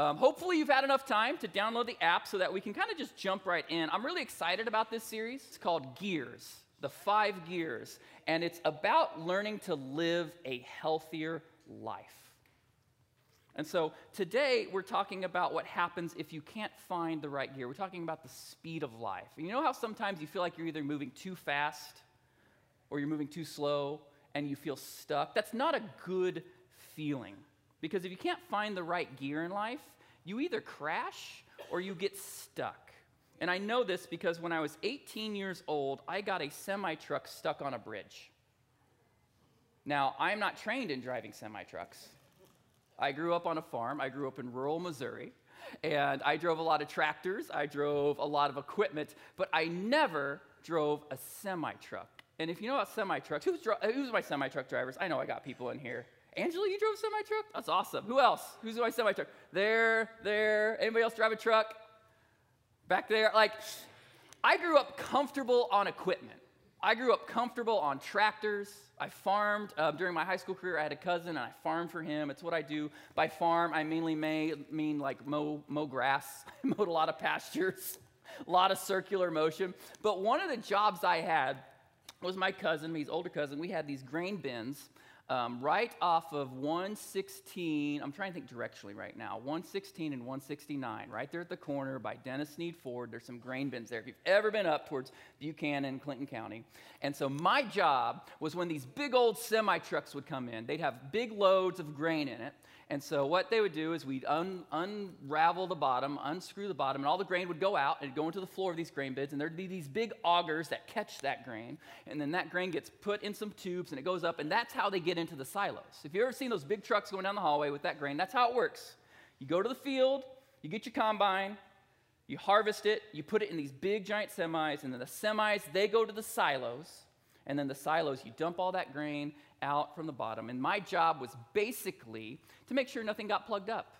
Um, hopefully, you've had enough time to download the app so that we can kind of just jump right in. I'm really excited about this series. It's called Gears, the five gears, and it's about learning to live a healthier life. And so today we're talking about what happens if you can't find the right gear. We're talking about the speed of life. And you know how sometimes you feel like you're either moving too fast or you're moving too slow and you feel stuck? That's not a good feeling. Because if you can't find the right gear in life, you either crash or you get stuck. And I know this because when I was 18 years old, I got a semi truck stuck on a bridge. Now, I'm not trained in driving semi trucks. I grew up on a farm, I grew up in rural Missouri, and I drove a lot of tractors, I drove a lot of equipment, but I never drove a semi truck. And if you know about semi trucks, who's, who's my semi truck drivers? I know I got people in here. Angela, you drove a semi truck? That's awesome. Who else? Who's my semi truck? There, there. Anybody else drive a truck? Back there. Like, I grew up comfortable on equipment. I grew up comfortable on tractors. I farmed uh, during my high school career. I had a cousin, and I farmed for him. It's what I do. By farm, I mainly may, mean like mow, mow grass. I mowed a lot of pastures, a lot of circular motion. But one of the jobs I had was my cousin, his older cousin. We had these grain bins um, right off of 116, I'm trying to think directionally right now, 116 and 169, right there at the corner by Dennis Sneed Ford. There's some grain bins there. If you've ever been up towards Buchanan, Clinton County. And so my job was when these big old semi trucks would come in, they'd have big loads of grain in it. And so what they would do is we'd un- unravel the bottom, unscrew the bottom, and all the grain would go out and go into the floor of these grain bins. And there'd be these big augers that catch that grain. And then that grain gets put in some tubes and it goes up. And that's how they get into the silos. If you've ever seen those big trucks going down the hallway with that grain, that's how it works. You go to the field, you get your combine, you harvest it, you put it in these big giant semis, and then the semis, they go to the silos. And then the silos, you dump all that grain out from the bottom. And my job was basically to make sure nothing got plugged up.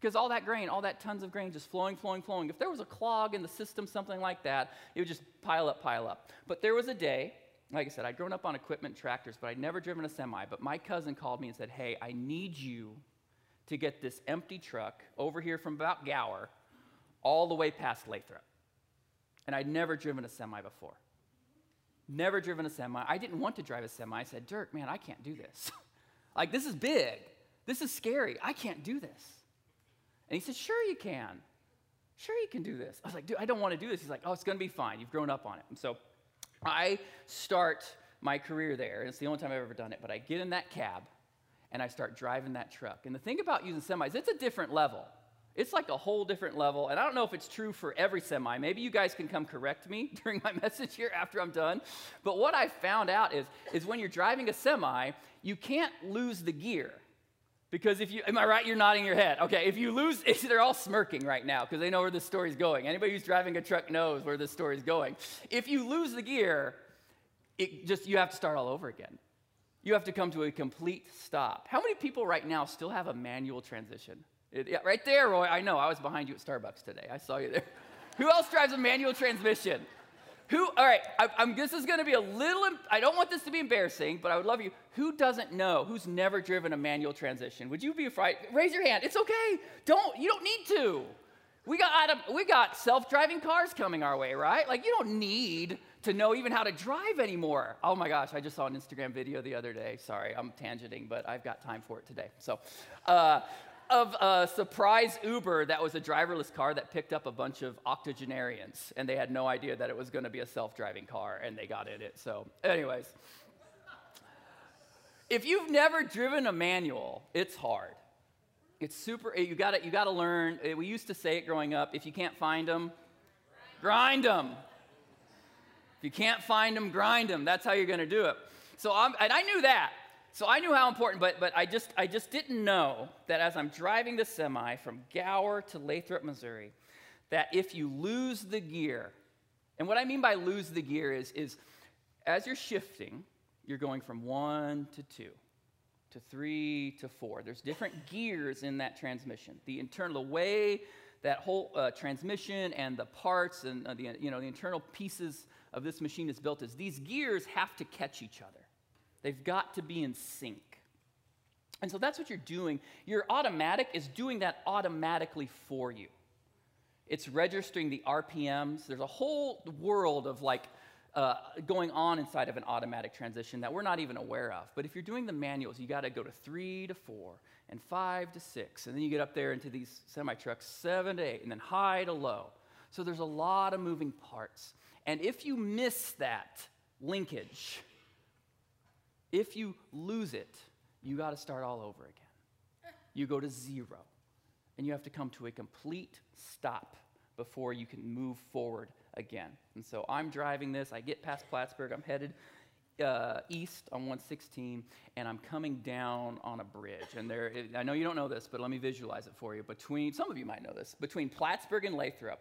Because all that grain, all that tons of grain just flowing, flowing, flowing. If there was a clog in the system, something like that, it would just pile up, pile up. But there was a day, like I said, I'd grown up on equipment tractors, but I'd never driven a semi. But my cousin called me and said, Hey, I need you to get this empty truck over here from about Gower all the way past Lathrop. And I'd never driven a semi before never driven a semi. I didn't want to drive a semi. I said, Dirk, man, I can't do this. like, this is big. This is scary. I can't do this. And he said, Sure, you can. Sure, you can do this. I was like, Dude, I don't want to do this. He's like, Oh, it's going to be fine. You've grown up on it. And so I start my career there. And it's the only time I've ever done it. But I get in that cab and I start driving that truck. And the thing about using semis, it's a different level. It's like a whole different level. And I don't know if it's true for every semi. Maybe you guys can come correct me during my message here after I'm done. But what I found out is, is when you're driving a semi, you can't lose the gear. Because if you, am I right? You're nodding your head. Okay, if you lose, they're all smirking right now because they know where this story's going. Anybody who's driving a truck knows where this story's going. If you lose the gear, it just, you have to start all over again. You have to come to a complete stop. How many people right now still have a manual transmission? It, yeah, right there, Roy. I know. I was behind you at Starbucks today. I saw you there. Who else drives a manual transmission? Who? All right. I, am This is going to be a little. I don't want this to be embarrassing, but I would love you. Who doesn't know? Who's never driven a manual transmission? Would you be afraid? Raise your hand. It's okay. Don't. You don't need to. We got we got self-driving cars coming our way, right? Like you don't need to know even how to drive anymore. Oh my gosh, I just saw an Instagram video the other day. Sorry, I'm tangenting, but I've got time for it today. So, uh, of a surprise Uber that was a driverless car that picked up a bunch of octogenarians, and they had no idea that it was going to be a self driving car, and they got in it. So, anyways, if you've never driven a manual, it's hard. It's super, you gotta, you gotta learn. Eh, we used to say it growing up if you can't find them, grind them. If you can't find them, grind them. That's how you're gonna do it. So, I'm, and I knew that. So I knew how important, but, but I, just, I just didn't know that as I'm driving the semi from Gower to Lathrop, Missouri, that if you lose the gear, and what I mean by lose the gear is, is as you're shifting, you're going from one to two, to three to four. There's different gears in that transmission. The internal, way that whole uh, transmission and the parts and uh, the, you know, the internal pieces of this machine is built is these gears have to catch each other. They've got to be in sync. And so that's what you're doing. Your automatic is doing that automatically for you. It's registering the RPMs. There's a whole world of like uh, going on inside of an automatic transition that we're not even aware of. But if you're doing the manuals, you got to go to three to four and five to six. And then you get up there into these semi trucks, seven to eight, and then high to low. So there's a lot of moving parts. And if you miss that linkage, if you lose it, you got to start all over again. You go to zero, and you have to come to a complete stop before you can move forward again. And so I'm driving this. I get past Plattsburg. I'm headed uh, east on 116, and I'm coming down on a bridge. And there, I know you don't know this, but let me visualize it for you. Between some of you might know this. Between Plattsburg and Lathrop,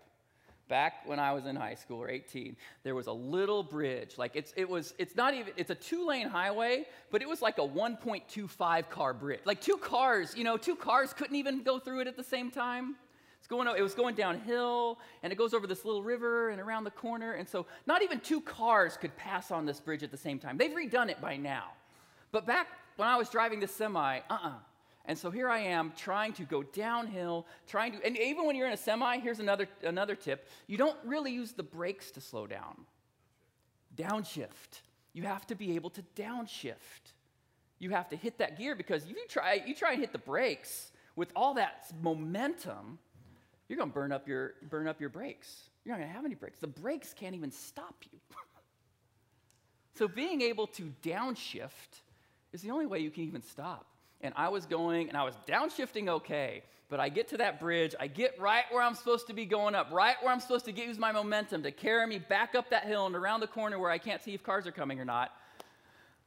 back when I was in high school or 18, there was a little bridge. Like it's it was it's not even it's a two-lane highway, but it was like a 1.25 car bridge. Like two cars, you know, two cars couldn't even go through it at the same time. It's going it was going downhill and it goes over this little river and around the corner and so not even two cars could pass on this bridge at the same time. They've redone it by now. But back when I was driving the semi, uh-uh. And so here I am trying to go downhill, trying to, and even when you're in a semi, here's another, another tip you don't really use the brakes to slow down. Downshift. You have to be able to downshift. You have to hit that gear because if you try, you try and hit the brakes with all that momentum, you're going to burn up your burn up your brakes. You're not going to have any brakes. The brakes can't even stop you. so being able to downshift is the only way you can even stop and I was going and I was downshifting okay, but I get to that bridge, I get right where I'm supposed to be going up, right where I'm supposed to get, use my momentum to carry me back up that hill and around the corner where I can't see if cars are coming or not.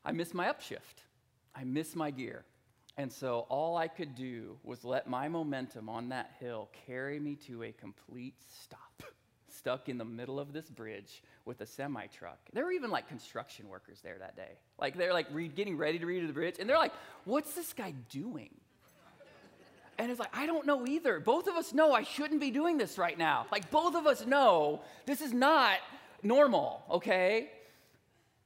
I miss my upshift. I miss my gear. And so all I could do was let my momentum on that hill carry me to a complete stop, stuck in the middle of this bridge with a semi truck. There were even like construction workers there that day. Like they're like re- getting ready to redo the bridge, and they're like, "What's this guy doing?" And it's like, I don't know either. Both of us know I shouldn't be doing this right now. Like both of us know this is not normal, okay?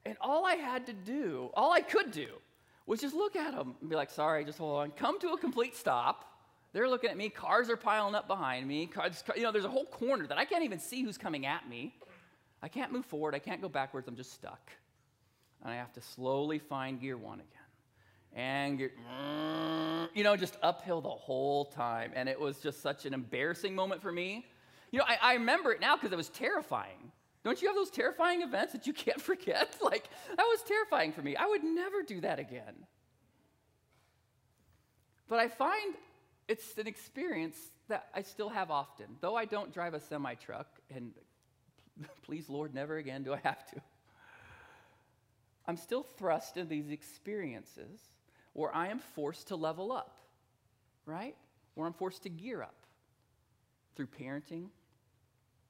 And all I had to do, all I could do, was just look at them and be like, sorry, just hold on. Come to a complete stop. They're looking at me. Cars are piling up behind me. Cars, you know, there's a whole corner that I can't even see who's coming at me. I can't move forward, I can't go backwards, I'm just stuck. And I have to slowly find gear one again. And gear, you know, just uphill the whole time. And it was just such an embarrassing moment for me. You know, I, I remember it now because it was terrifying. Don't you have those terrifying events that you can't forget? Like, that was terrifying for me. I would never do that again. But I find it's an experience that I still have often. Though I don't drive a semi truck, and please, Lord, never again do I have to. I'm still thrust in these experiences where I am forced to level up, right? Where I'm forced to gear up through parenting,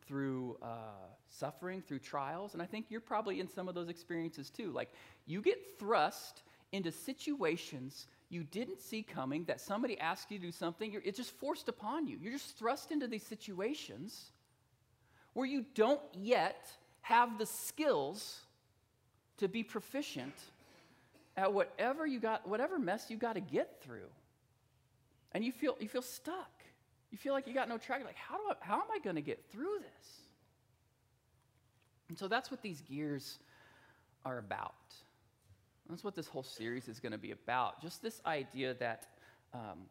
through uh, suffering, through trials. And I think you're probably in some of those experiences too. Like you get thrust into situations you didn't see coming, that somebody asked you to do something, it's just forced upon you. You're just thrust into these situations where you don't yet have the skills to be proficient at whatever you got, whatever mess you got to get through. And you feel, you feel stuck. You feel like you got no track. Like, how, do I, how am I going to get through this? And so that's what these gears are about. That's what this whole series is going to be about. Just this idea that um,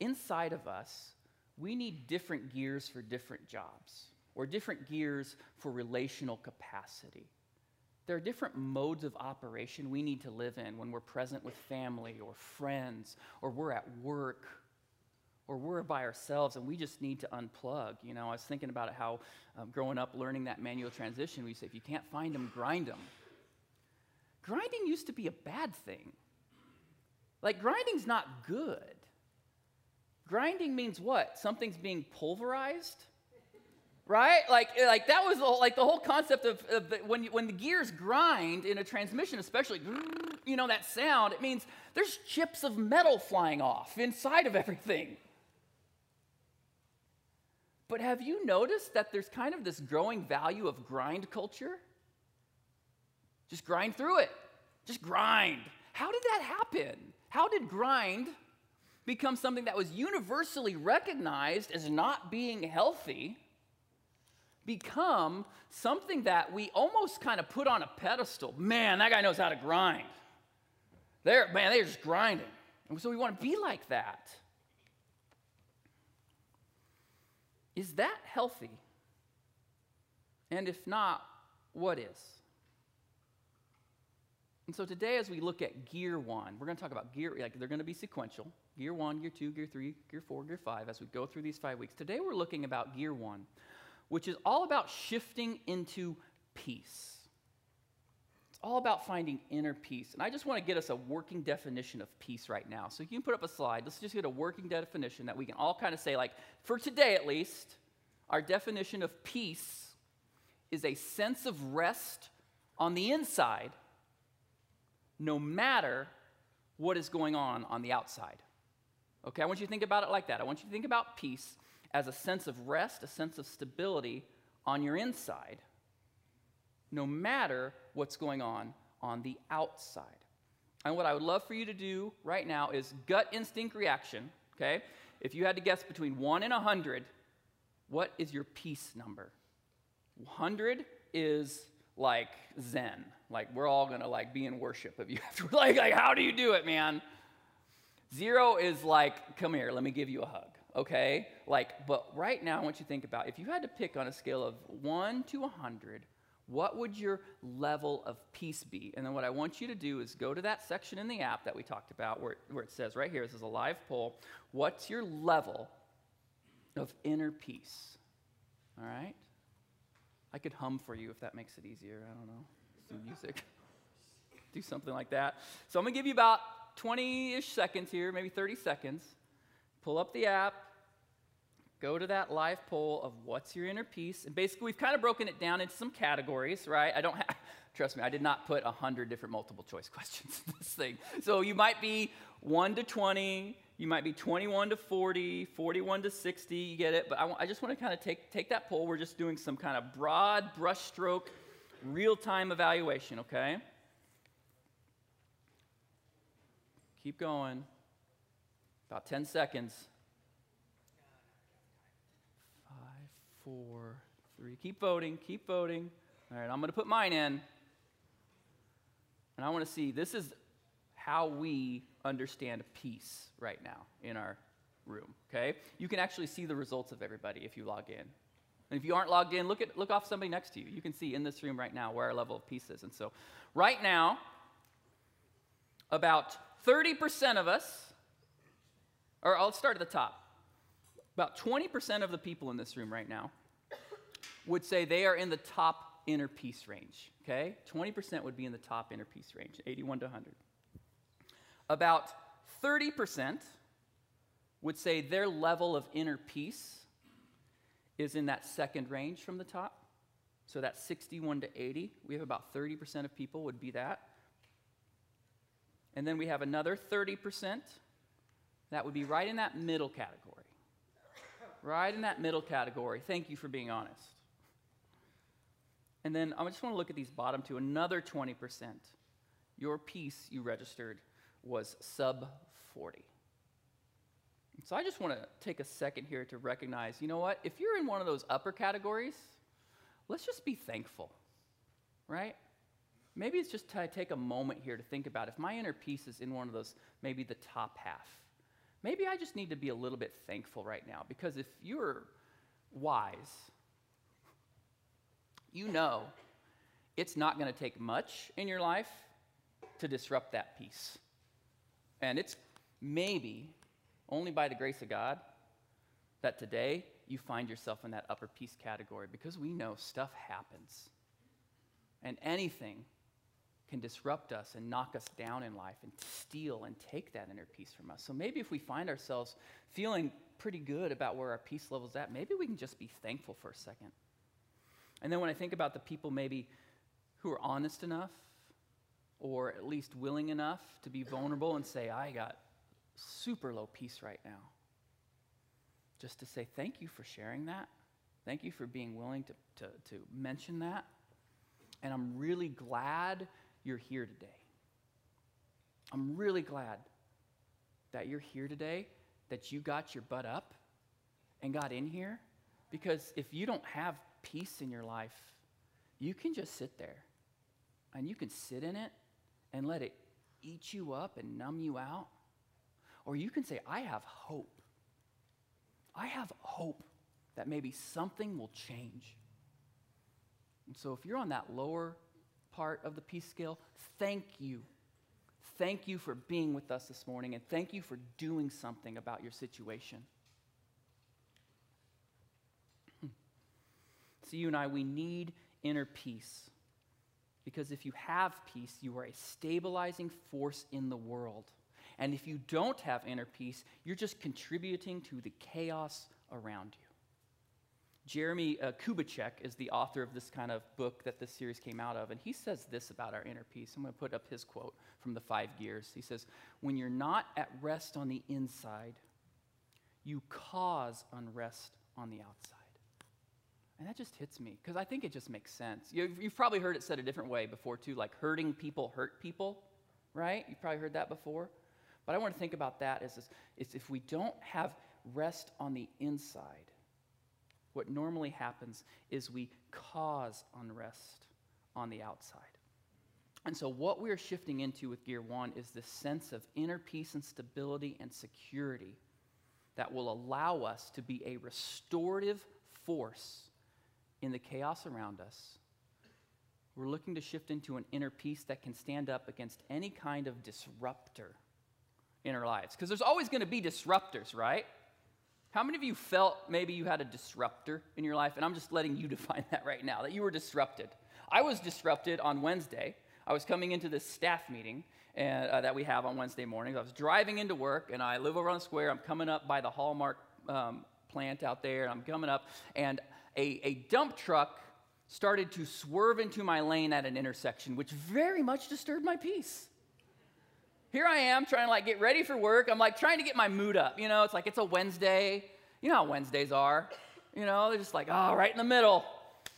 inside of us, we need different gears for different jobs or different gears for relational capacity. There are different modes of operation we need to live in when we're present with family or friends, or we're at work, or we're by ourselves and we just need to unplug. You know, I was thinking about how um, growing up learning that manual transition, we say, if you can't find them, grind them. Grinding used to be a bad thing. Like, grinding's not good. Grinding means what? Something's being pulverized? right? Like, like that was the, like the whole concept of, of the, when, when the gears grind in a transmission, especially, you know, that sound, it means there's chips of metal flying off inside of everything. But have you noticed that there's kind of this growing value of grind culture? Just grind through it. Just grind. How did that happen? How did grind become something that was universally recognized as not being healthy become something that we almost kind of put on a pedestal? Man, that guy knows how to grind. They're, man, they're just grinding. And so we want to be like that. Is that healthy? And if not, what is? And so today, as we look at gear one, we're going to talk about gear, like they're going to be sequential gear one, gear two, gear three, gear four, gear five, as we go through these five weeks. Today, we're looking about gear one, which is all about shifting into peace. It's all about finding inner peace. And I just want to get us a working definition of peace right now. So you can put up a slide. Let's just get a working definition that we can all kind of say, like, for today at least, our definition of peace is a sense of rest on the inside no matter what is going on on the outside. Okay, I want you to think about it like that. I want you to think about peace as a sense of rest, a sense of stability on your inside, no matter what's going on on the outside. And what I would love for you to do right now is gut instinct reaction, okay? If you had to guess between 1 and 100, what is your peace number? 100 is like zen like we're all gonna like be in worship of you. Like, like how do you do it man? Zero is like come here let me give you a hug okay? Like but right now i want you to think about if you had to pick on a scale of 1 to a 100 what would your level of peace be? And then what i want you to do is go to that section in the app that we talked about where, where it says right here this is a live poll. What's your level of inner peace? All right? I could hum for you if that makes it easier. I don't know. Music. Do something like that. So I'm going to give you about 20 ish seconds here, maybe 30 seconds. Pull up the app, go to that live poll of what's your inner peace. And basically, we've kind of broken it down into some categories, right? I don't have, trust me, I did not put 100 different multiple choice questions in this thing. So you might be 1 to 20, you might be 21 to 40, 41 to 60, you get it? But I, I just want to kind of take, take that poll. We're just doing some kind of broad brushstroke, real time evaluation, okay? Keep going. About 10 seconds. Five, four, three. Keep voting, keep voting. All right, I'm going to put mine in. And I want to see this is how we understand peace right now in our room, okay? You can actually see the results of everybody if you log in. And if you aren't logged in, look, at, look off somebody next to you. You can see in this room right now where our level of peace is. And so, right now, about 30% of us, or I'll start at the top. About 20% of the people in this room right now would say they are in the top inner peace range, okay? 20% would be in the top inner peace range, 81 to 100. About 30% would say their level of inner peace is in that second range from the top. So that's 61 to 80. We have about 30% of people would be that. And then we have another 30% that would be right in that middle category. Right in that middle category. Thank you for being honest. And then I just want to look at these bottom two. Another 20%. Your peace you registered was sub 40. So I just want to take a second here to recognize you know what? If you're in one of those upper categories, let's just be thankful, right? Maybe it's just to take a moment here to think about if my inner peace is in one of those, maybe the top half. Maybe I just need to be a little bit thankful right now because if you're wise, you know it's not going to take much in your life to disrupt that peace. And it's maybe only by the grace of God that today you find yourself in that upper peace category because we know stuff happens. And anything can disrupt us and knock us down in life and steal and take that inner peace from us. So maybe if we find ourselves feeling pretty good about where our peace level's at, maybe we can just be thankful for a second. And then when I think about the people maybe who are honest enough or at least willing enough to be vulnerable and say, I got super low peace right now. Just to say, thank you for sharing that. Thank you for being willing to, to, to mention that. And I'm really glad you're here today. I'm really glad that you're here today, that you got your butt up and got in here. Because if you don't have peace in your life, you can just sit there and you can sit in it and let it eat you up and numb you out. Or you can say, I have hope. I have hope that maybe something will change. And so if you're on that lower part of the peace scale, thank you. Thank you for being with us this morning, and thank you for doing something about your situation. Hmm. See, you and I, we need inner peace. Because if you have peace, you are a stabilizing force in the world. And if you don't have inner peace, you're just contributing to the chaos around you. Jeremie uh, Kubicek is the author of this kind of book that this series came out of, and he says this about our inner peace. I'm going to put up his quote from the five gears. He says, When you're not at rest on the inside, you cause unrest on the outside. And that just hits me because I think it just makes sense. You've, you've, probably heard it said a different way before, too, like hurting people hurt people, right? You've probably heard that before. But I want to think about that as, is if we don't have rest on the inside, what normally happens is we cause unrest on the outside. And so, what we are shifting into with Gear One is this sense of inner peace and stability and security that will allow us to be a restorative force in the chaos around us. We're looking to shift into an inner peace that can stand up against any kind of disruptor in our lives. Because there's always going to be disruptors, right? How many of you felt maybe you had a disruptor in your life? And I'm just letting you define that right now, that you were disrupted. I was disrupted on Wednesday. I was coming into this staff meeting and, uh, that we have on Wednesday mornings. I was driving into work, and I live over on the square. I'm coming up by the Hallmark um, plant out there, and I'm coming up, and a, a dump truck started to swerve into my lane at an intersection, which very much disturbed my peace here I am trying to like get ready for work. I'm like trying to get my mood up. You know, it's like it's a Wednesday. You know how Wednesdays are. You know, they're just like, oh, right in the middle.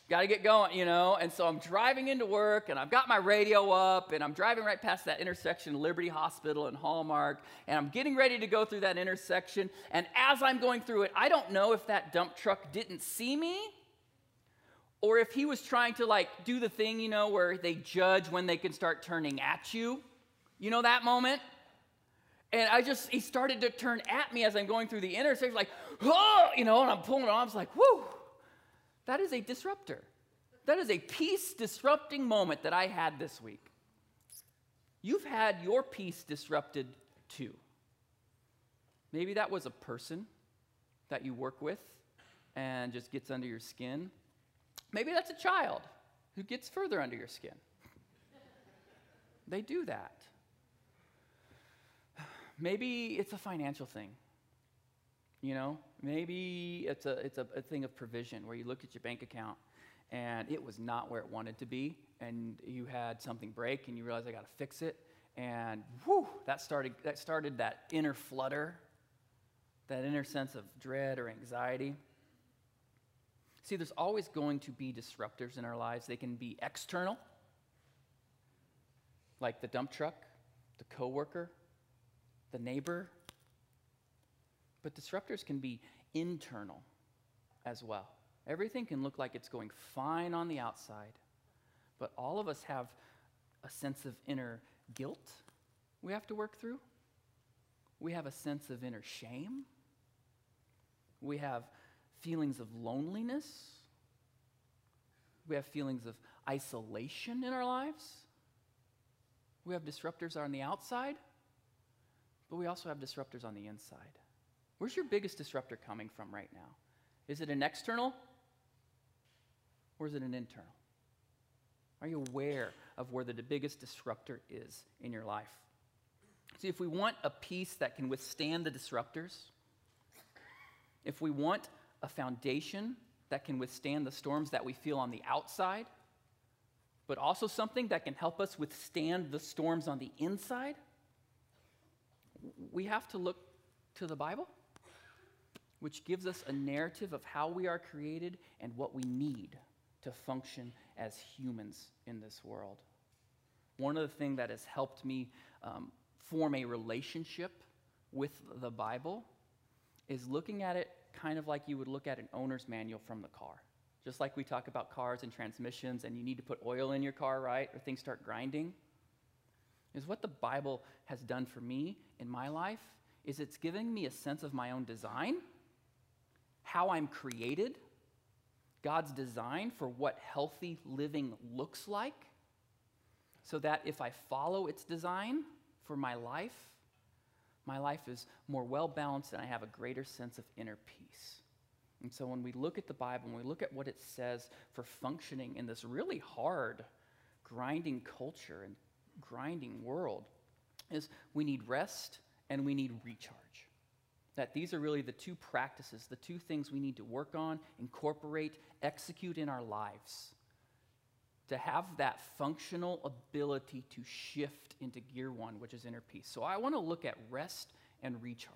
Got to get going, you know. And so I'm driving into work and I've got my radio up and I'm driving right past that intersection, Liberty Hospital and Hallmark. And I'm getting ready to go through that intersection. And as I'm going through it, I don't know if that dump truck didn't see me or if he was trying to like do the thing, you know, where they judge when they can start turning at you. You know that moment? And I just, he started to turn at me as I'm going through the intersection, like, oh, you know, and I'm pulling on. I was like, whoo, that is a disruptor. That is a peace disrupting moment that I had this week. You've had your peace disrupted too. Maybe that was a person that you work with and just gets under your skin. Maybe that's a child who gets further under your skin. They do that. Maybe it's a financial thing. You know, maybe it's a, it's a, a thing of provision where you look at your bank account and it was not where it wanted to be, and you had something break and you realize I got to fix it, and whew, that started, that started that inner flutter, that inner sense of dread or anxiety. See, there's always going to be disruptors in our lives. They can be external, like the dump truck, the coworker, the neighbor. But disruptors can be internal as well. Everything can look like it's going fine on the outside, but all of us have a sense of inner guilt we have to work through. We have a sense of inner shame. We have feelings of loneliness. We have feelings of isolation in our lives. We have disruptors on the outside. But we also have disruptors on the inside. Where's your biggest disruptor coming from right now? Is it an external or is it an internal? Are you aware of where the biggest disruptor is in your life? See, if we want a peace that can withstand the disruptors, if we want a foundation that can withstand the storms that we feel on the outside, but also something that can help us withstand the storms on the inside, we have to look to the Bible, which gives us a narrative of how we are created and what we need to function as humans in this world. One of the things that has helped me um, form a relationship with the Bible is looking at it kind of like you would look at an owner's manual from the car. Just like we talk about cars and transmissions, and you need to put oil in your car, right? Or things start grinding. Is what the Bible has done for me in my life is it's giving me a sense of my own design, how I'm created, God's design for what healthy living looks like, so that if I follow its design for my life, my life is more well balanced and I have a greater sense of inner peace. And so when we look at the Bible, when we look at what it says for functioning in this really hard, grinding culture and grinding world, is we need rest and we need recharge. That these are really the two practices, the two things we need to work on, incorporate, execute in our lives to have that functional ability to shift into gear one, which is inner peace. So I want to look at rest and recharge.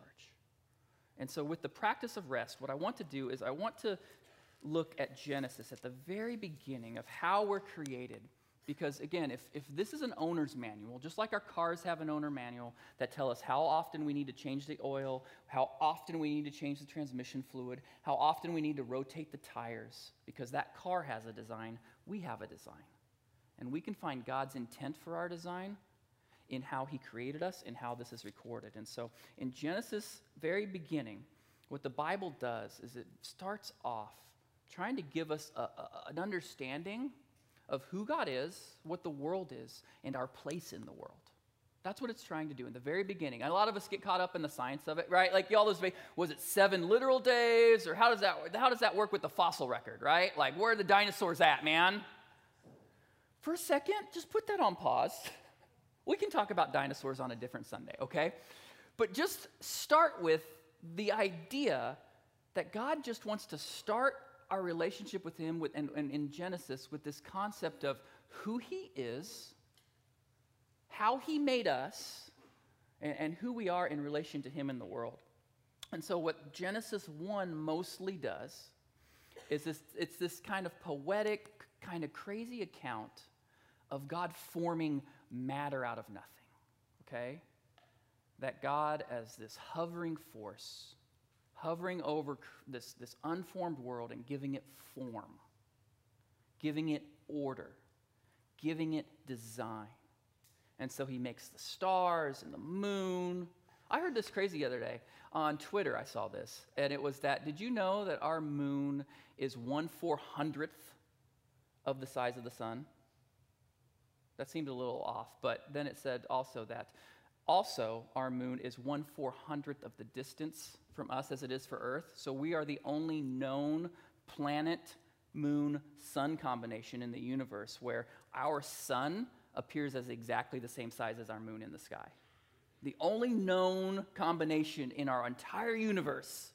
And so, with the practice of rest, what I want to do is I want to look at Genesis at the very beginning of how we're created because again, if, if this is an owner's manual, just like our cars have an owner manual that tell us how often we need to change the oil, how often we need to change the transmission fluid, how often we need to rotate the tires, because that car has a design, we have a design. And we can find God's intent for our design in how he created us and how this is recorded. And so in Genesis very beginning, what the Bible does is it starts off trying to give us a, a, an understanding of who God is, what the world is, and our place in the world. That's what it's trying to do in the very beginning. a lot of us get caught up in the science of it, right? Like all those, was it seven literal days, or how does that how does that work with the fossil record, right? Like where are the dinosaurs at, man? For a second, just put that on pause. We can talk about dinosaurs on a different Sunday, okay? But just start with the idea that God just wants to start our relationship with Him with, and, and in Genesis with this concept of who He is, how He made us, and, and who we are in relation to Him in the world. And so, what Genesis 1 mostly does is this, it's this kind of poetic, kind of crazy account of God forming matter out of nothing. Okay? That God, as this hovering force, hovering over this, this unformed world and giving it form, giving it order, giving it design. And so he makes the stars and the moon. I heard this crazy the other day. On Twitter, I saw this. And it was that did you know that our moon is one four hundredth of the size of the sun? That seemed a little off. But then it said also that also our moon is one four hundredth of the distance from us as it is for Earth. So we are the only known planet, moon, sun combination in the universe where our sun appears as exactly the same size as our moon in the sky. The only known combination in our entire universe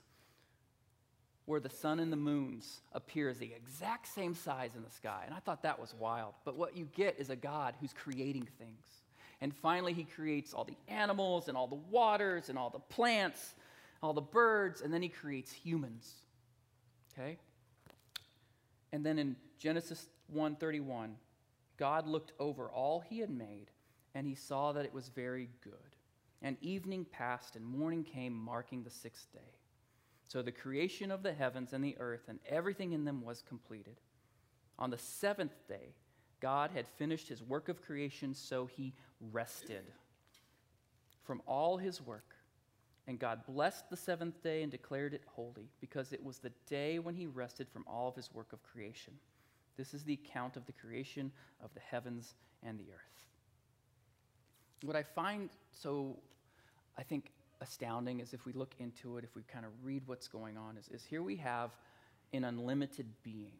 where the sun and the moons appear as the exact same size in the sky. And I thought that was wild. But what you get is a God who's creating things. And finally, he creates all the animals and all the waters and all the plants all the birds, and then he creates humans. Okay? And then in Genesis 1:31, God looked over all he had made, and he saw that it was very good. And evening passed, and morning came, marking the sixth day. So the creation of the heavens and the earth and everything in them was completed. On the seventh day, God had finished his work of creation, so he rested from all his work. And God blessed the seventh day and declared it holy, because it was the day when he rested from all of his work of creation. This is the account of the creation of the heavens and the earth. What I find so, I think, astounding is if we look into it, if we kind of read what's going on, is, is here we have an unlimited being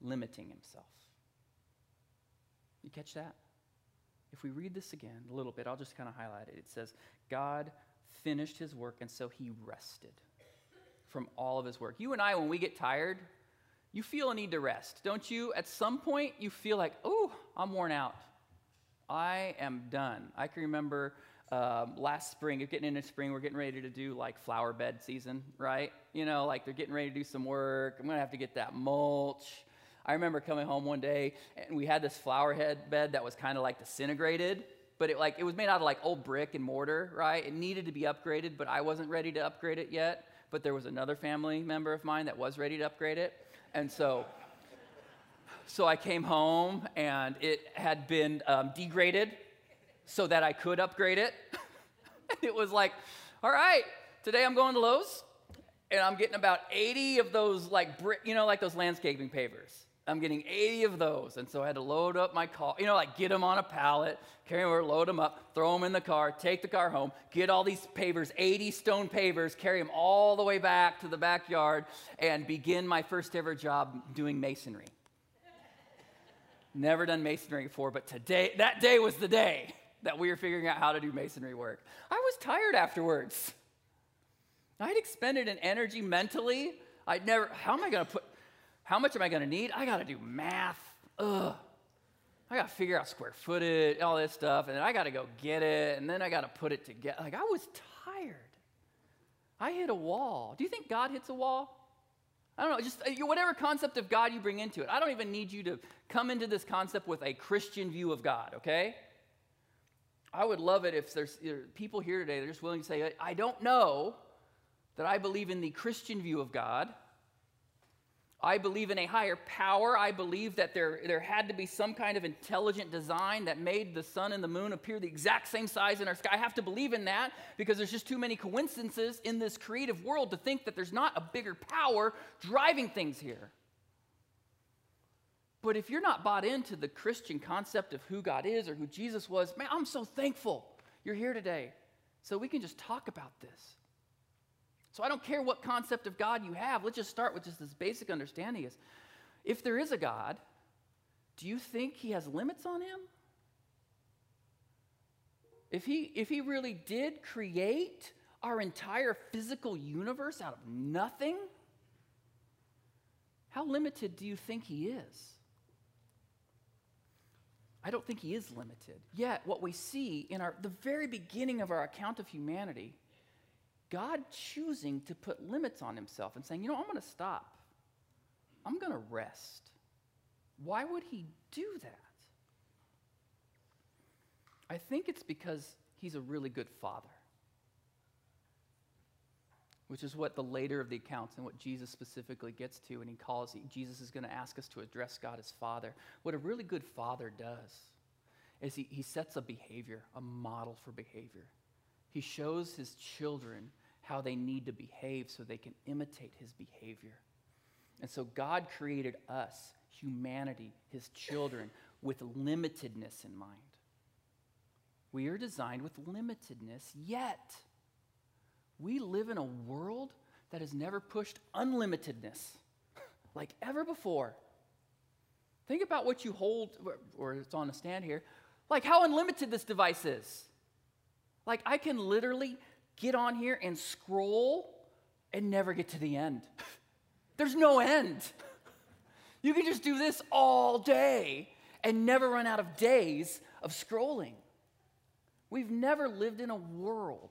limiting himself. You catch that? If we read this again a little bit, I'll just kind of highlight it. It says, God finished his work, and so he rested from all of his work. You and I, when we get tired, you feel a need to rest, don't you? At some point, you feel like, oh, I'm worn out. I am done. I can remember um, last spring, getting into spring, we're getting ready to do like flower bed season, right? You know, like they're getting ready to do some work. I'm gonna have to get that mulch. I remember coming home one day and we had this flower head bed that was kind of like disintegrated but it like it was made out of like old brick and mortar, right? It needed to be upgraded, but I wasn't ready to upgrade it yet. But there was another family member of mine that was ready to upgrade it. And so so I came home and it had been um, degraded so that I could upgrade it. it was like, all right, today I'm going to Lowe's and I'm getting about 80 of those like brick, you know, like those landscaping pavers. I'm getting 80 of those. And so I had to load up my car, you know, like get them on a pallet, carry them over, load them up, throw them in the car, take the car home, get all these pavers, 80 stone pavers, carry them all the way back to the backyard, and begin my first ever job doing masonry. Never done masonry before, but today, that day was the day that we were figuring out how to do masonry work. I was tired afterwards. I'd expended an energy mentally. I'd never, how am I going to put, how much am I going to need? I got to do math. Ugh. I got to figure out square footage, all this stuff, and then I got to go get it, and then I got to put it together. Like, I was tired. I hit a wall. Do you think God hits a wall? I don't know, just uh, whatever concept of God you bring into it. I don't even need you to come into this concept with a Christian view of God, okay? I would love it if there's people here today that are just willing to say, I don't know that I believe in the Christian view of God. I believe in a higher power. I believe that there, there had to be some kind of intelligent design that made the sun and the moon appear the exact same size in our sky. I have to believe in that because there's just too many coincidences in this creative world to think that there's not a bigger power driving things here. But if you're not bought into the Christian concept of who God is or who Jesus was, man, I'm so thankful you're here today so we can just talk about this. So I don't care what concept of God you have. Let's just start with just this basic understanding is if there is a God, do you think he has limits on him? If he if he really did create our entire physical universe out of nothing, how limited do you think he is? I don't think he is limited. Yet, what we see in our, the very beginning of our account of humanity God choosing to put limits on himself and saying, you know, I'm going to stop. I'm going to rest. Why would he do that? I think it's because he's a really good father, which is what the later of the accounts and what Jesus specifically gets to, and he calls, Jesus is going to ask us to address God as father. What a really good father does is he, he sets a behavior, a model for behavior. He shows his children how they need to behave so they can imitate his behavior. And so God created us, humanity, his children, with limitedness in mind. We are designed with limitedness, yet we live in a world that has never pushed unlimitedness like ever before. Think about what you hold, or it's on a stand here, like how unlimited this device is. Like, I can literally get on here and scroll and never get to the end. There's no end. You can just do this all day and never run out of days of scrolling. We've never lived in a world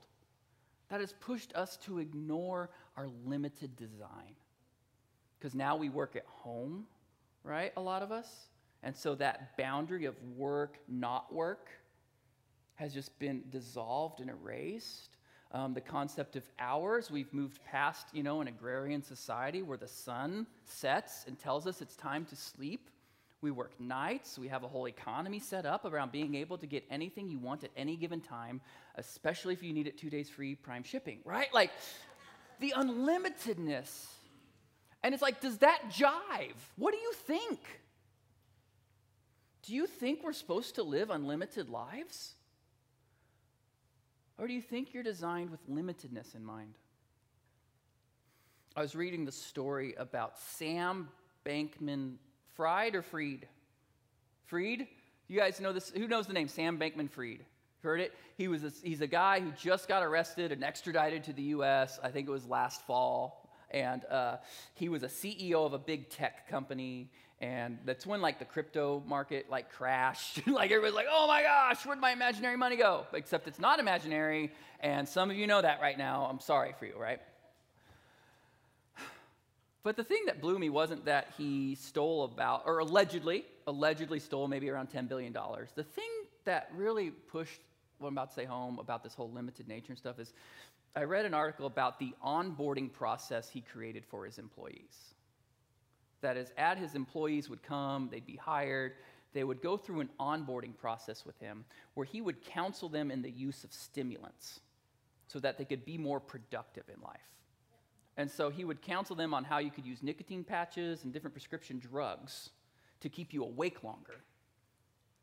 that has pushed us to ignore our limited design. Because now we work at home, right? A lot of us. And so that boundary of work, not work, has just been dissolved and erased. Um, the concept of hours, we've moved past, you know, an agrarian society where the sun sets and tells us it's time to sleep. We work nights. We have a whole economy set up around being able to get anything you want at any given time, especially if you need it two days free prime shipping, right? Like the unlimitedness. And it's like, does that jive? What do you think? Do you think we're supposed to live unlimited lives? Or do you think you're designed with limitedness in mind? I was reading the story about Sam Bankman Fried or Freed? Freed? You guys know this? Who knows the name Sam Bankman Fried? Heard it? He was a, he's a guy who just got arrested and extradited to the U.S. I think it was last fall, and uh, he was a CEO of a big tech company and that's when like the crypto market like crashed. Like everybody's like oh my gosh where'd my imaginary money go? Except it's not imaginary and some of you know that right now. I'm sorry for you right? But the thing that blew me wasn't that he stole about or allegedly allegedly stole maybe around $10 billion the thing that really pushed what I'm about to say home about this whole limited nature and stuff is I read an article about the onboarding process he created for his employees. That is, at his employees would come, they'd be hired, they would go through an onboarding process with him where he would counsel them in the use of stimulants so that they could be more productive in life. And so he would counsel them on how you could use nicotine patches and different prescription drugs to keep you awake longer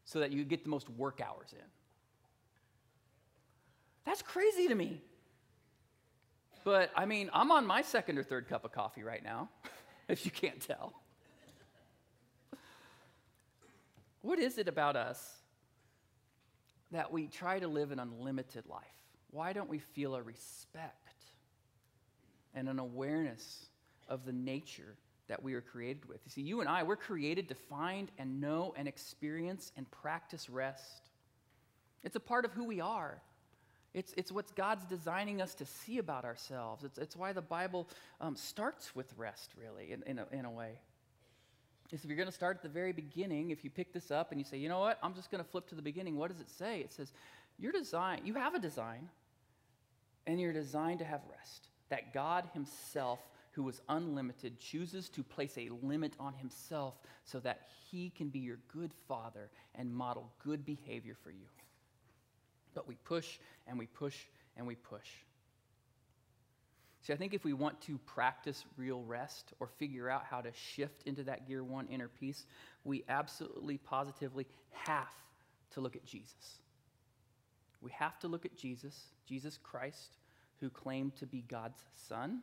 so that you could get the most work hours in. That's crazy to me. But I mean, I'm on my second or third cup of coffee right now, if you can't tell. What is it about us that we try to live an unlimited life? Why don't we feel a respect and an awareness of the nature that we are created with? You see, you and I, we're created to find and know and experience and practice rest. It's a part of who we are. It's, it's what God's designing us to see about ourselves. It's, it's why the Bible um, starts with rest, really, in, in, a, in a way. Is if you're going to start at the very beginning, if you pick this up and you say, you know what, I'm just going to flip to the beginning, what does it say? It says, your design, you have a design, and you're designed to have rest. That God Himself, who was unlimited, chooses to place a limit on Himself so that He can be your good Father and model good behavior for you. But we push and we push and we push. See, I think if we want to practice real rest or figure out how to shift into that gear one inner peace, we absolutely, positively have to look at Jesus. We have to look at Jesus, Jesus Christ, who claimed to be God's Son,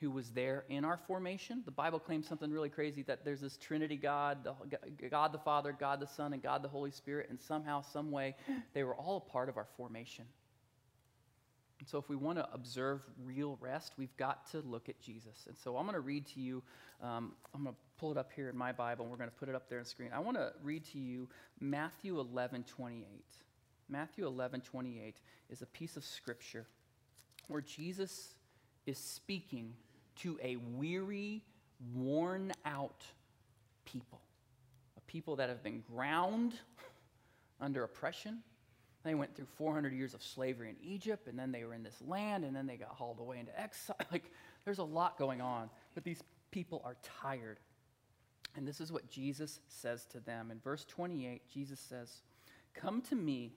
who was there in our formation. The Bible claims something really crazy that there's this Trinity God, the, God the Father, God the Son, and God the Holy Spirit, and somehow, some way, they were all a part of our formation. And so, if we want to observe real rest, we've got to look at Jesus. And so, I'm going to read to you, um, I'm going to pull it up here in my Bible, and we're going to put it up there on the screen. I want to read to you Matthew 11 28. Matthew 11 28 is a piece of scripture where Jesus is speaking to a weary, worn out people, a people that have been ground under oppression. They went through 400 years of slavery in Egypt, and then they were in this land, and then they got hauled away into exile. Like, there's a lot going on, but these people are tired. And this is what Jesus says to them. In verse 28, Jesus says, Come to me,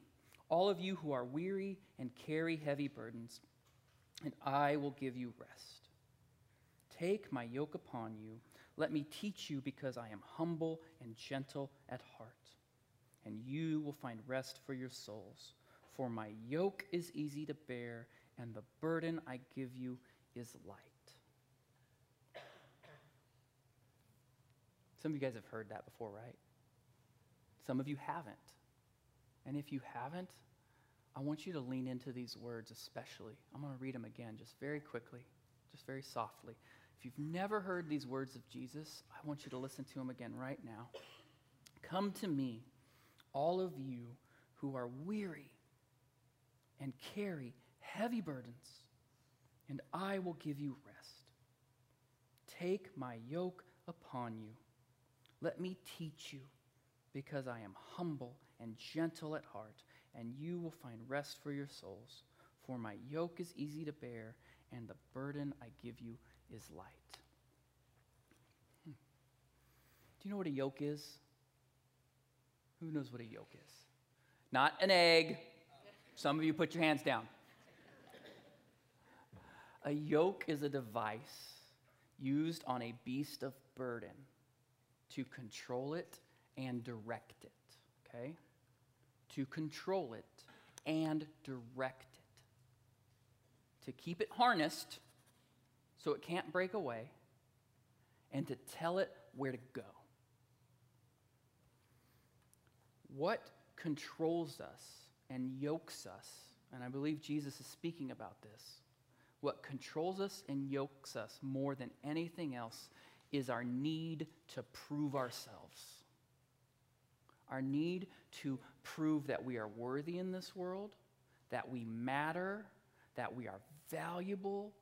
all of you who are weary and carry heavy burdens, and I will give you rest. Take my yoke upon you. Let me teach you, because I am humble and gentle at heart, and you will find rest for your souls. For my yoke is easy to bear, and the burden I give you is light. Some of you guys have heard that before, right? Some of you haven't. And if you haven't, I want you to lean into these words especially. I'm going to read them again just very quickly, just very softly. If you've never heard these words of Jesus, I want you to listen to them again right now. Come to me, all of you who are weary and carry heavy burdens, and I will give you rest. Take my yoke upon you. Let me teach you, because I am humble and gentle at heart and you will find rest for your souls. For my yoke is easy to bear, and the burden I give you is light. Hmm. Do you know what a yoke is? Who knows what a yoke is? Not an egg. Some of you put your hands down. A yoke is a device used on a beast of burden to control it and direct it. Okay? To control it and direct it, to keep it harnessed so it can't break away, and to tell it where to go. What controls us and yokes us, and I believe Jesus is speaking about this, what controls us and yokes us more than anything else is our need to prove ourselves our need to prove that we are worthy in this world, that we matter, that we are valuable,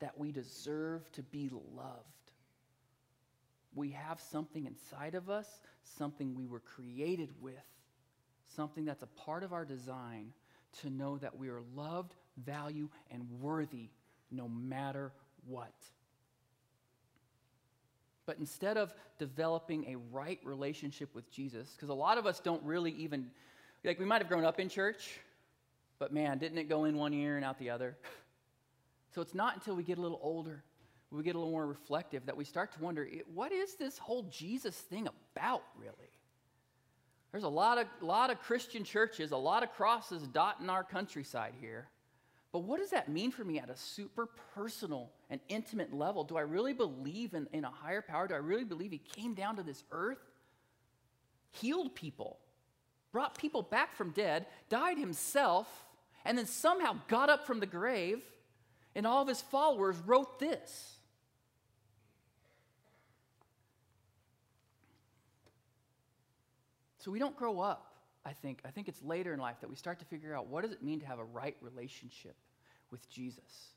that we deserve to be loved. We have something inside of us, something we were created with, something that's a part of our design to know that we are loved, valued, and worthy no matter what. But instead of developing a right relationship with Jesus, because a lot of us don't really even, like, we might have grown up in church, but man, didn't it go in one ear and out the other? So it's not until we get a little older, we get a little more reflective, that we start to wonder what is this whole Jesus thing about, really? There's a lot of, lot of Christian churches, a lot of crosses dotting our countryside here. But what does that mean for me at a super personal and intimate level? Do I really believe in, in a higher power? Do I really believe He came down to this earth, healed people, brought people back from dead, died Himself, and then somehow got up from the grave, and all of His followers wrote this? So we don't grow up I think. I think it's later in life that we start to figure out what does it mean to have a right relationship with Jesus.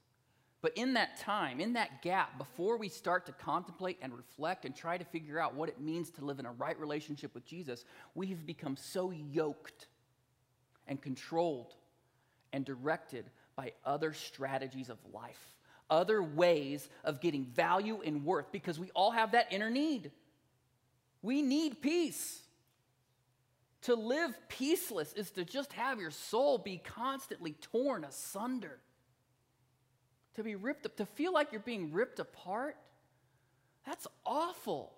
But in that time, in that gap, before we start to contemplate and reflect and try to figure out what it means to live in a right relationship with Jesus, we have become so yoked and controlled and directed by other strategies of life, other ways of getting value and worth, because we all have that inner need. We need peace. To live peaceless is to just have your soul be constantly torn asunder to be ripped up, to feel like you're being ripped apart, that's awful.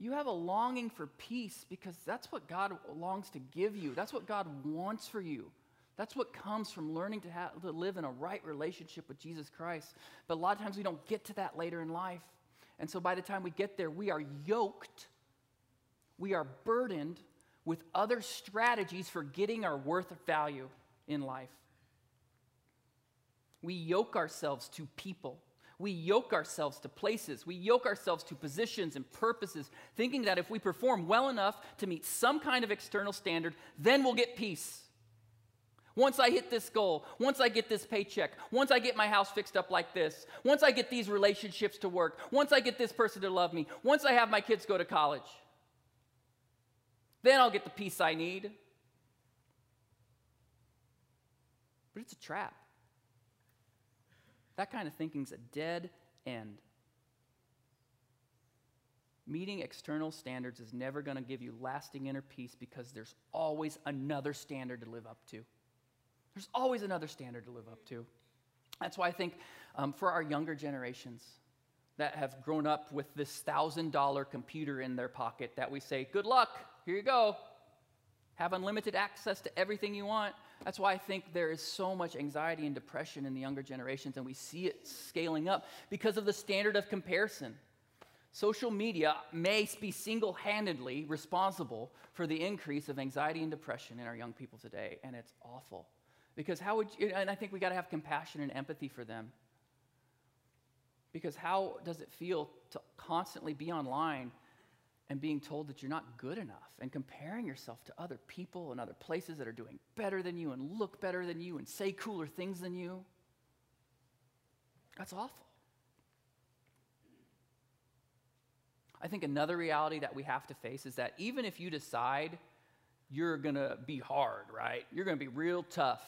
You have a longing for peace because that's what God longs to give you. That's what God wants for you. That's what comes from learning to, have, to live in a right relationship with Jesus Christ. But a lot of times we don't get to that later in life. And so by the time we get there, we are yoked, we are burdened with other strategies for getting our worth of value in life. We yoke ourselves to people. We yoke ourselves to places. We yoke ourselves to positions and purposes, thinking that if we perform well enough to meet some kind of external standard, then we'll get peace. Once I hit this goal, once I get this paycheck, once I get my house fixed up like this, once I get these relationships to work, once I get this person to love me, once I have my kids go to college, then I'll get the peace I need. But it's a trap. That kind of thinking is a dead end. Meeting external standards is never going to give you lasting inner peace because there's always another standard to live up to. There's always another standard to live up to. That's why I think um, for our younger generations that have grown up with this thousand dollar computer in their pocket, that we say, Good luck, here you go. Have unlimited access to everything you want. That's why I think there is so much anxiety and depression in the younger generations, and we see it scaling up because of the standard of comparison. Social media may be single handedly responsible for the increase of anxiety and depression in our young people today, and it's awful. Because how would you, and I think we got to have compassion and empathy for them. Because how does it feel to constantly be online and being told that you're not good enough and comparing yourself to other people and other places that are doing better than you and look better than you and say cooler things than you. That's awful. I think another reality that we have to face is that even if you decide you're going to be hard, right? You're going to be real tough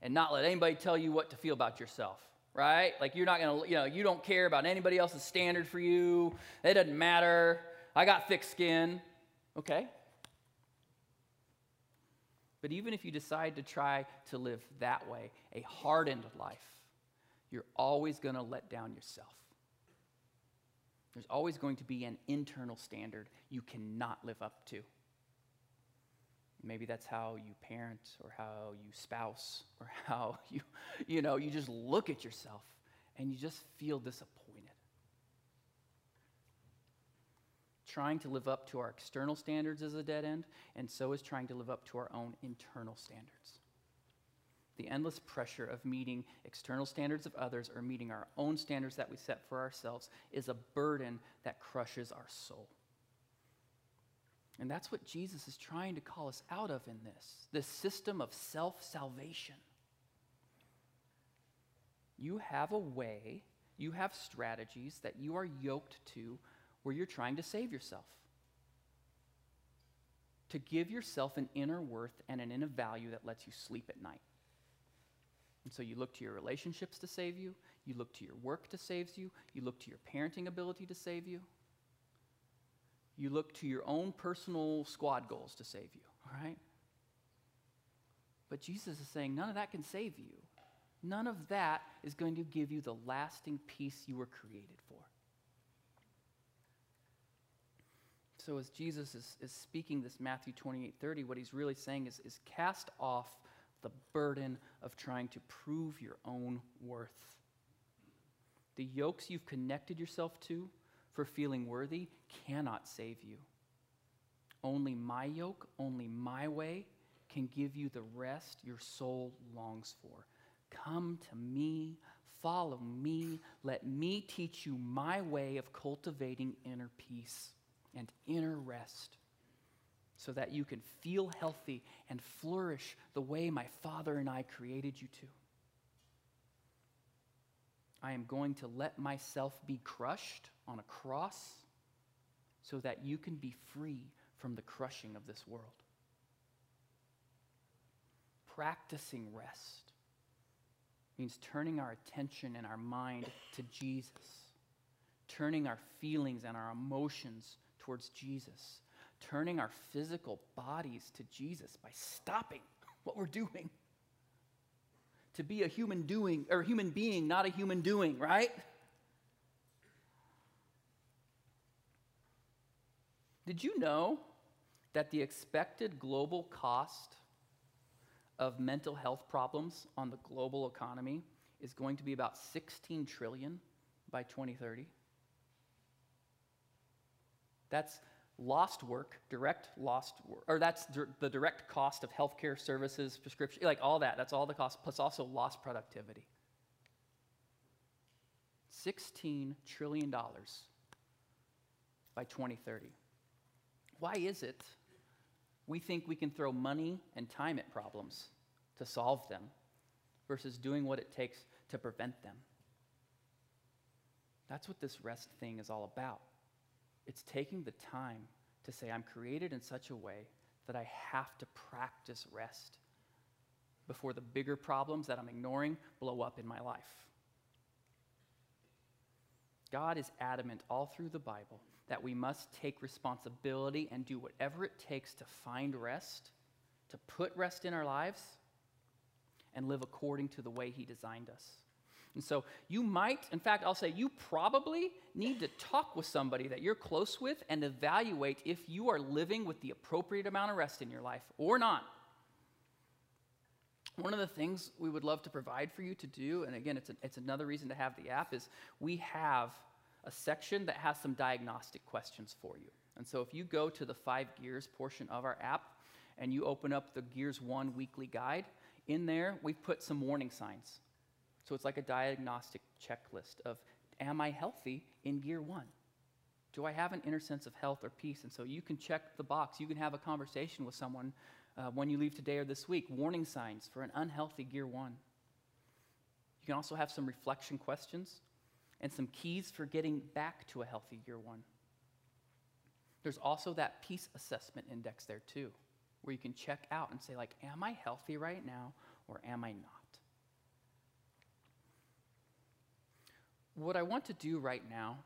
and not let anybody tell you what to feel about yourself, right? Like you're not to, you know, you don't care about anybody else's standard for you. It doesn't matter. I got thick skin. Okay. But even if you decide to try to live that way, a hardened life, you're always going to let down yourself. There's always going to be an internal standard you cannot live up to. Maybe that's how you parent or how you spouse or how you, you know, you just look at yourself and you just feel disappointed. Trying to live up to our external standards is a dead end, and so is trying to live up to our own internal standards. The endless pressure of meeting external standards of others or meeting our own standards that we set for ourselves is a burden that crushes our soul. And that's what Jesus is trying to call us out of in this this system of self salvation. You have a way, you have strategies that you are yoked to where you're trying to save yourself. to give yourself an inner worth and an inner value that lets you sleep at night. And so you look to your relationships to save you, you look to your work to save you, you look to your parenting ability to save you, you look to your own personal squad goals to save you, right? But Jesus is saying none of that can save you. None of that is going to give you the lasting peace you were created for. So, as Jesus is, is speaking this Matthew 28 30, what he's really saying is, is cast off the burden of trying to prove your own worth. The yokes you've connected yourself to for feeling worthy cannot save you. Only my yoke, only my way can give you the rest your soul longs for. Come to me, follow me, let me teach you my way of cultivating inner peace and inner rest so that you can feel healthy and flourish the way my Father and I created you to. I am going to let myself be crushed on a cross so that you can be free from the crushing of this world. Practicing rest means turning our attention and our mind to Jesus, turning our feelings and our emotions towards Jesus, turning our physical bodies to Jesus by stopping what we're doing. To be a human doing or human being, not a human doing, right? Did you know that the expected global cost of mental health problems on the global economy is going to be about 16 trillion by 2030? That's lost work, direct lost work, or that's the direct cost of healthcare services, prescription, like all that. That's all the cost, plus also lost productivity. $16 trillion by 2030. Why is it we think we can throw money and time at problems to solve them versus doing what it takes to prevent them? That's what this rest thing is all about. It's taking the time to say, I'm created in such a way that I have to practice rest before the bigger problems that I'm ignoring blow up in my life. God is adamant all through the Bible that we must take responsibility and do whatever it takes to find rest, to put rest in our lives, and live according to the way He designed us. And so you might, in fact, I'll say you probably need to talk with somebody that you're close with and evaluate if you are living with the appropriate amount of rest in your life or not. One of the things we would love to provide for you to do, and again, it's, a, it's another reason to have the app, is we have a section that has some diagnostic questions for you. And so if you go to the five gears portion of our app and you open up the Gears 1 weekly guide, in there we've put some warning signs. So it's like a diagnostic checklist of am I healthy in gear one? Do I have an inner sense of health or peace? And so you can check the box. You can have a conversation with someone uh, when you leave today or this week. Warning signs for an unhealthy gear one. You can also have some reflection questions and some keys for getting back to a healthy gear one. There's also that peace assessment index there too, where you can check out and say, like, am I healthy right now or am I not? What I want to do right now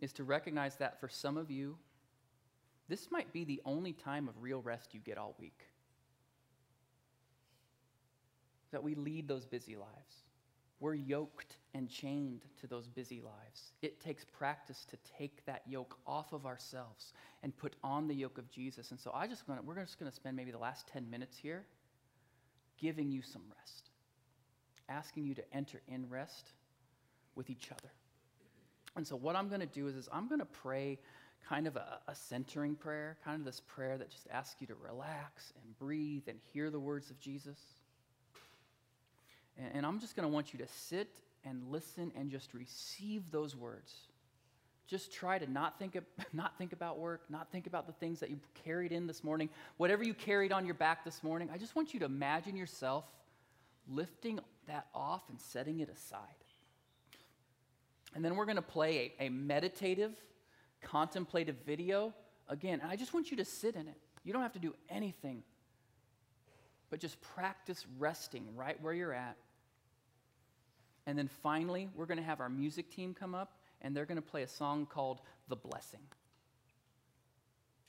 is to recognize that for some of you, this might be the only time of real rest you get all week. That we lead those busy lives. We're yoked and chained to those busy lives. It takes practice to take that yoke off of ourselves and put on the yoke of Jesus. And so I just gonna, we're just going to spend maybe the last 10 minutes here giving you some rest, asking you to enter in rest with each other. And so, what I'm going to do is, is I'm going to pray kind of a, a, centering prayer, kind of this prayer that just asks you to relax and breathe and hear the words of Jesus. And, and I'm just going to want you to sit and listen and just receive those words. Just try to not think, of, not think about work, not think about the things that you carried in this morning. Whatever you carried on your back this morning, I just want you to imagine yourself lifting that off and setting it aside. And then we're going to play a, a meditative, contemplative video again. And I just want you to sit in it. You don't have to do anything, but just practice resting right where you're at. And then finally, we're going to have our music team come up and they're going to play a song called The Blessing.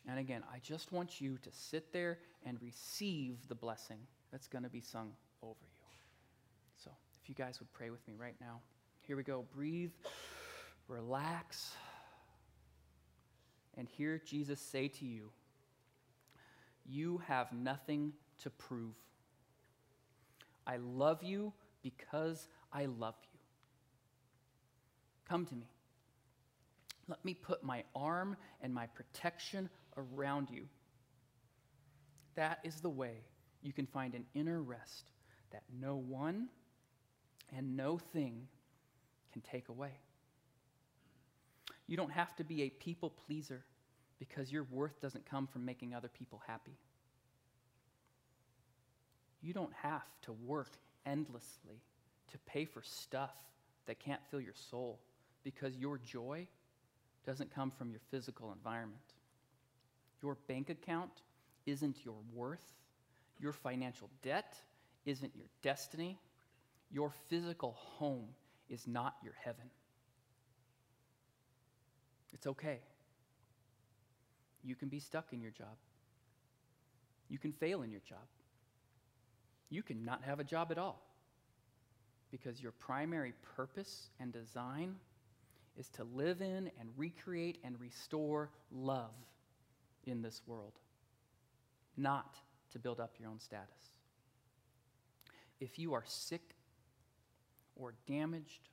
And again, I just want you to sit there and receive the blessing that's going to be sung over you. So, if you guys would pray with me right now. Here we go. Breathe, relax, and hear Jesus say to you, You have nothing to prove. I love you because I love you. Come to me. Let me put my arm and my protection around you. That is the way you can find an inner rest that no one and no thing can take away. You don't have to be a people pleaser because your worth doesn't come from making other people happy. You don't have to work endlessly to pay for stuff that can't fill your soul because your joy doesn't come from your physical environment. Your bank account isn't your worth. Your financial debt isn't your destiny. Your physical home is not your heaven. It's okay. You can be stuck in your job. You can fail in your job. You can not have a job at all because your primary purpose and design is to live in and recreate and restore love in this world, not to build up your own status. If you are sick or damaged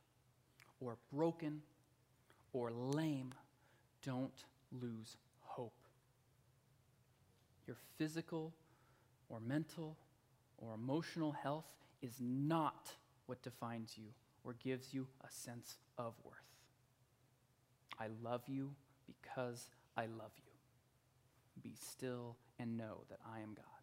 or broken or lame, don't lose hope. Your physical or mental or emotional health is not what defines you or gives you a sense of worth. I love you because I love you. Be still and know that I am God.